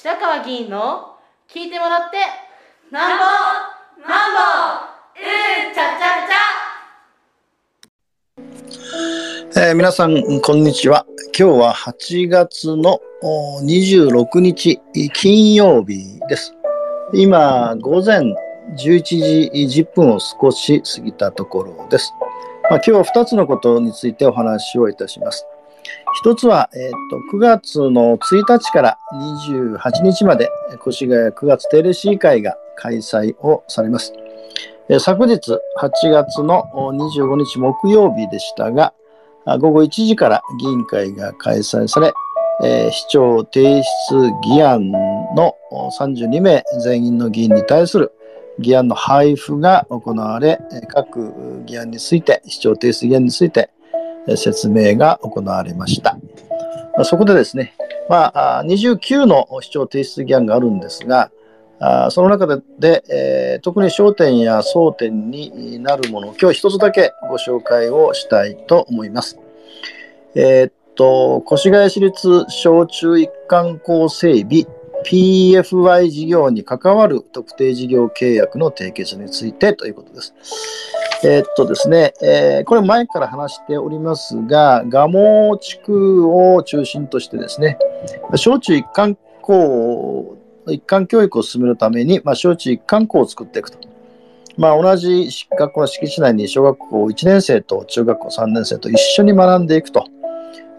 白川議員の聞いてもらってなんぼなんぼうんちゃちゃちゃ、えー、皆さんこんにちは。今日は8月の26日金曜日です。今午前11時10分を少し過ぎたところです、まあ、今日は2つのことについてお話をいたします。一つは、えーと、9月の1日から28日まで越谷9月定例市議会が開催をされます。え、昨日8月の25日木曜日でしたが、午後1時から議員会が開催され、えー、市長提出議案の32名全員の議員に対する議案の配布が行われ、各議案について、市長提出議案について、説明が行われました。そこでですね、まあ、29の市長提出議案があるんですが、その中でで、えー、特に焦点や争点になるもの今日一つだけご紹介をしたいと思います。えー、っと、越谷市立小中一貫校整備 PFY 事業に関わる特定事業契約の締結についてということです。えー、っとですね、えー、これ前から話しておりますが、蒲生地区を中心としてですね、小中一貫校、一貫教育を進めるために、まあ、小中一貫校を作っていくと。まあ、同じ学校の敷地内に小学校1年生と中学校3年生と一緒に学んでいくと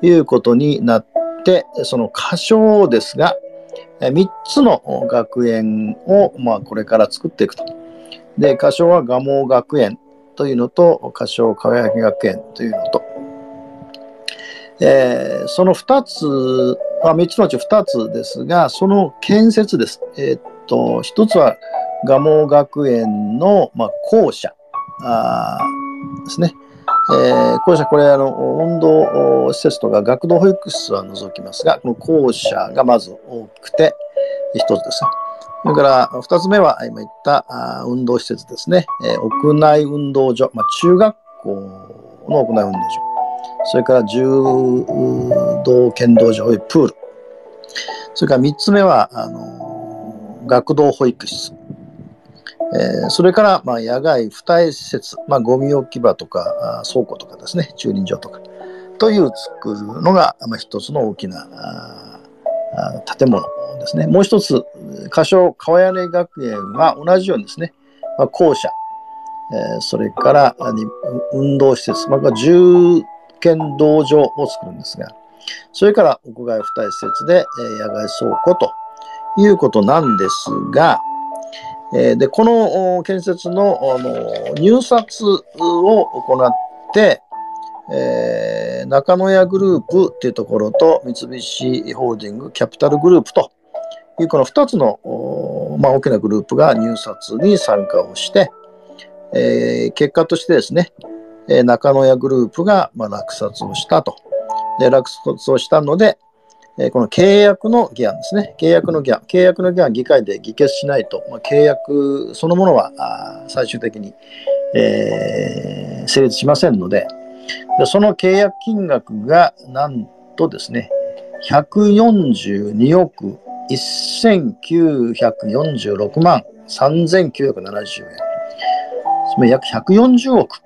いうことになって、その箇所ですが、3つの学園を、まあ、これから作っていくと。で、箇所は蒲生学園というのと、箇所川焼学園というのと、えー、その2つ、まあ、3つのうち2つですが、その建設です。えー、っと、1つは蒲生学園の、まあ、校舎ですね。えー、校舎、これあの、運動施設とか学童保育室は除きますが、この校舎がまず大きくて、一つですね。それから二つ目は今言ったあ運動施設ですね。えー、屋内運動所、まあ、中学校の屋内運動所。それから柔道剣道場、プール。それから三つ目は、あの、学童保育室。えー、それから、まあ、野外付帯施設、まあ、ゴミ置き場とか倉庫とかですね、駐輪場とか、という作るのが、まあ、一つの大きな建物ですね。もう一つ、仮称川屋根学園は同じようにですね、まあ、校舎、えー、それから運動施設、まあ、住建道場を作るんですが、それから屋外付帯施設で、えー、野外倉庫ということなんですが、えー、で、この建設のあの入札を行って、えー、中野屋グループっていうところと三菱ホールディングキャピタルグループというこの2つの、まあ、大きなグループが入札に参加をして、えー、結果としてですね、えー、中野屋グループが、まあ、落札をしたと。で、落札をしたので、えこの契約の議案ですね。契約の議案。契約の議案、議会で議決しないと、まあ、契約そのものは最終的に、えー、成立しませんのでで、その契約金額がなんとですね、142億1946万3970円。つまり約140億。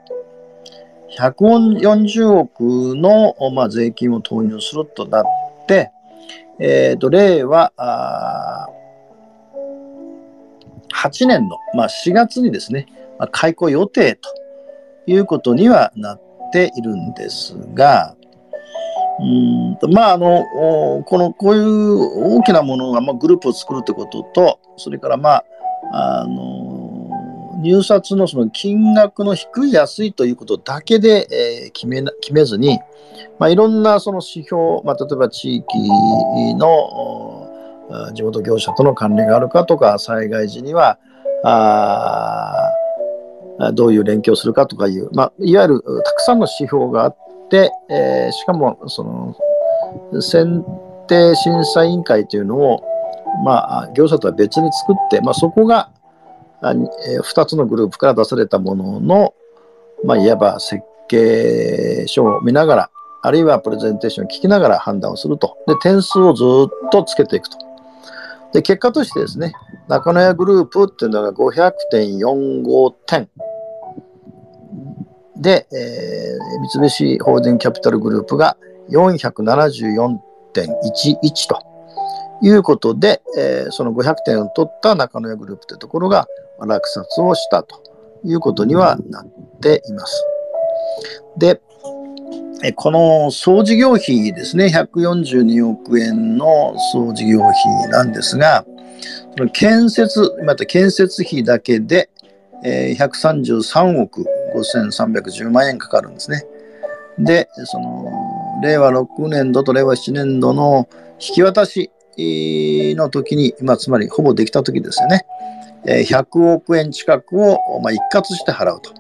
140億の、まあ、税金を投入するとなって、え、ー、と、令和あ8年の、まあ、4月にですね、まあ、開校予定ということにはなっているんですが、うんまああのこのこういう大きなものが、まあ、グループを作るということとそれからまああの入札のその金額の低い安いということだけで、えー、決め決めずに、まあ、いろんなその指標、まあ、例えば地域の地元業者との関連があるかとか災害時にはあどういう連携をするかとかいう、まあ、いわゆるたくさんの指標があって、えー、しかもその選定審査委員会というのを、まあ、業者とは別に作って、まあ、そこが、2つのグループから出されたものの、まあ、いわば設計書を見ながら、あるいはプレゼンテーションを聞きながら判断をすると。で、点数をずっとつけていくと。で、結果としてですね、中野屋グループっていうのが500.45点。で、えー、三菱ホールディングキャピタルグループが474.11ということで、えー、その500点を取った中野屋グループというところが落札をしたということにはなっています。で、この総事業費ですね、142億円の総事業費なんですが、建設、また建設費だけで、え133億5310万円かかるんですね。で、その、令和6年度と令和7年度の引き渡しの時に、まあ、つまりほぼできた時ですよね。100億円近くを、まあ、一括して払うと。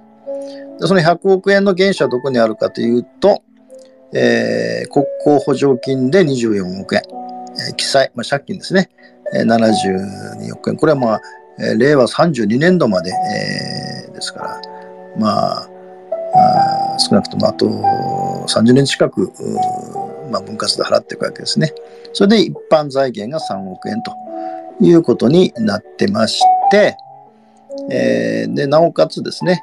でその100億円の原資はどこにあるかというと、えー、国交補助金で24億円、えー、記載、まあ、借金ですね、えー、72億円。これはまあ、えー、令和32年度まで、えー、ですから、まあ、あ少なくともあと30年近く、まあ、分割で払っていくわけですね。それで一般財源が3億円ということになってまして、えー、でなおかつですね、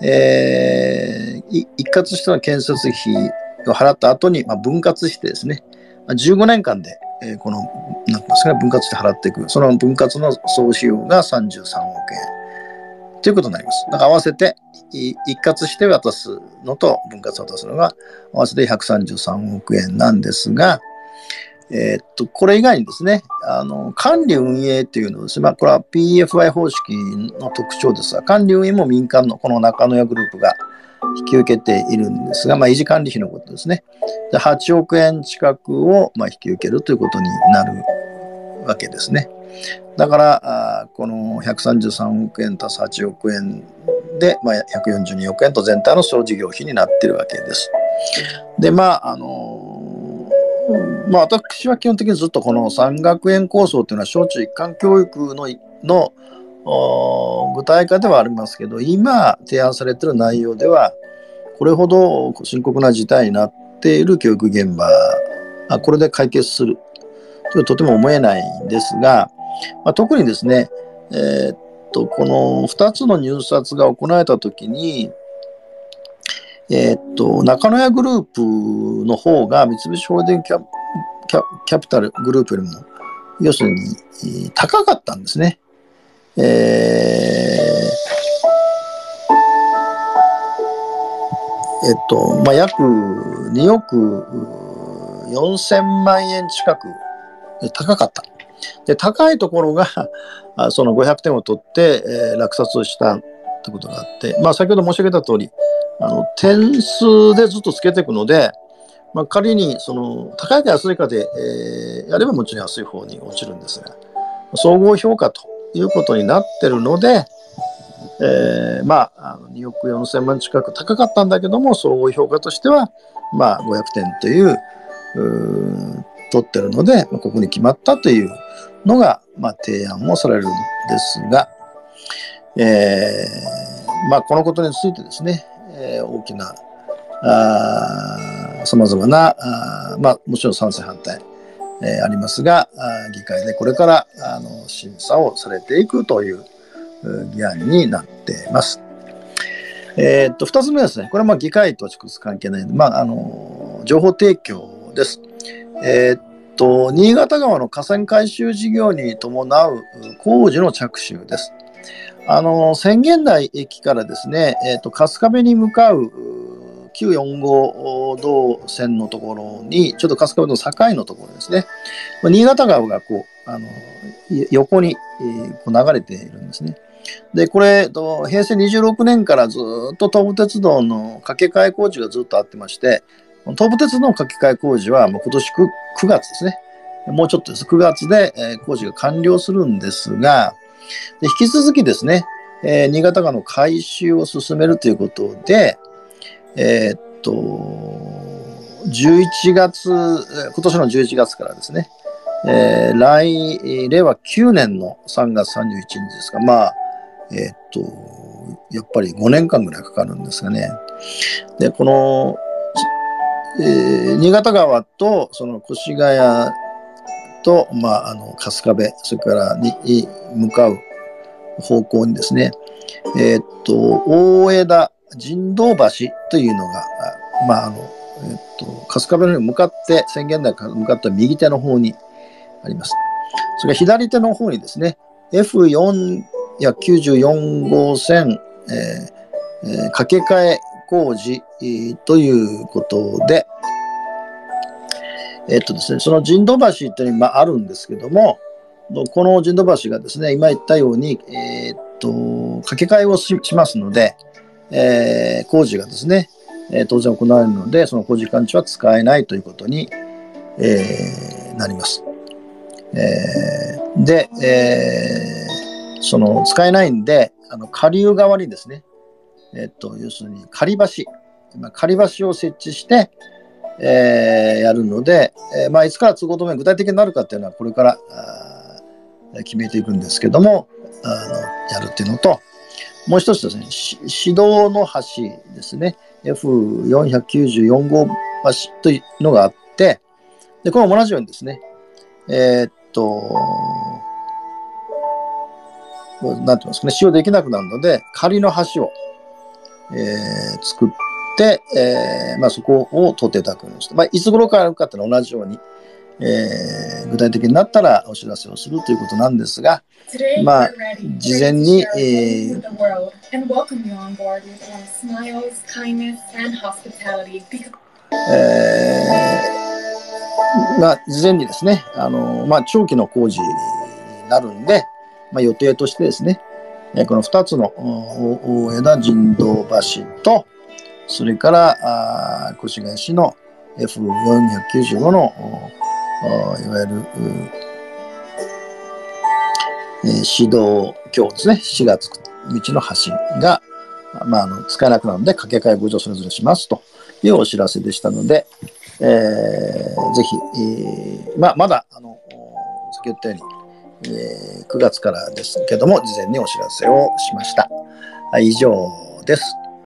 えー、一括した建設費を払った後に、まあ、分割してですね、ま15年間で、えー、この、なんですかね、分割して払っていく。その分割の総費用が33億円ということになります。だから合わせて、一括して渡すのと分割渡すのが合わせて133億円なんですが、えー、っと、これ以外にですね、あの、管理運営っていうのですね、まあ、これは PFI 方式の特徴ですが、管理運営も民間のこの中野屋グループが引き受けているんですが、まあ、維持管理費のことですね。で8億円近くをまあ引き受けるということになるわけですね。だから、あこの133億円足す8億円で、まあ、142億円と全体の総事業費になっているわけです。で、まあ、あのまあ、私は基本的にずっとこの産学園構想というのは小中一貫教育のの具体化ではありますけど今提案されてる内容ではこれほど深刻な事態になっている教育現場あこれで解決するとはとても思えないんですが、まあ、特にですね、えー、っとこの2つの入札が行われた時にえー、っと、中野屋グループの方が三菱ホールディングキャキャキャピタルグループよりも、要するに高かったんですね。えー、えっと、まあ、約2億4000万円近く高かった。で、高いところが、その500点を取って、えー、落札をしたってことがあって、まあ、先ほど申し上げた通り、あの点数でずっとつけていくので、まあ、仮にその高いか安いかで、えー、やればもちろん安い方に落ちるんですが、総合評価ということになってるので、えー、まあ、あの2億4000万近く高かったんだけども、総合評価としては、まあ、500点という、う取ってるので、まあ、ここに決まったというのが、まあ、提案もされるんですが、えー、まあ、このことについてですね、えー、大きな、さまざまなあ、まあ、もちろん賛成反対、えー、ありますが、あ議会でこれからあの審査をされていくという議案になっています。えー、っと、二つ目ですね。これはまあ議会と直接関係ないのでまあ、あの、情報提供です。えー、っと、新潟川の河川改修事業に伴う工事の着手です。あの、宣言台駅からですね、えっ、ー、と、春日部に向かう旧4号道線のところに、ちょっと春日部の境のところですね。新潟川がこう、あの、横に、えー、こう流れているんですね。で、これ、平成26年からずっと東武鉄道の架け替え工事がずっとあってまして、東武鉄道の架け替え工事はもう今年 9, 9月ですね。もうちょっとです。9月で、工事が完了するんですが、で引き続きですね、えー、新潟川の改修を進めるということで、えー、っと、11月、今年の11月からですね、えー、来、令和9年の3月31日ですが、まあ、えー、っと、やっぱり5年間ぐらいかかるんですがね。で、この、えー、新潟川とその越谷と、まあ、あの春日部それからに向かう方向にですね、えー、っと大枝人道橋というのが、まああのえー、っと春日部に向かって宣言台から向かった右手の方にあります。それから左手の方にですね F4 や94号線、えーえー、掛け替え工事、えー、ということで、えっとですね、その人道橋っていうのがあるんですけども、この人道橋がですね、今言ったように、えー、っと、掛け替えをしますので、えー、工事がですね、えー、当然行われるので、その工事間中は使えないということに、えー、なります。えー、で、えー、その使えないんで、あの下流側にですね、えっと、要するに仮橋、仮橋を設置して、えー、やるので、えー、まあ、いつから都合止め具体的になるかっていうのはこれから決めていくんですけどもあのやるっていうのともう一つですね指導の橋ですね。F494 号橋というのがあってでこれも同じようにですねえー、っとなんて言いますかね使用できなくなるので仮の橋を、えー、作ってで、えーまあ、そこを取っていただくようにして、まあ、いつ頃からやるかっていうのは同じように、えー、具体的になったらお知らせをするということなんですが、まあ、事前に、えーえー、まあ、事前にですね、あのまあ、長期の工事になるんで、まあ、予定としてですね、この2つの大枝人道橋と、それから、あ越谷市の F495 の、いわゆる、えー、指導橋ですね、市がつく道の橋が、まあ、あの使えなくなるので、掛け替え補助それぞれしますというお知らせでしたので、えー、ぜひ、えーまあ、まだ、あの、先ほど言ったように、えー、9月からですけども、事前にお知らせをしました。以上です。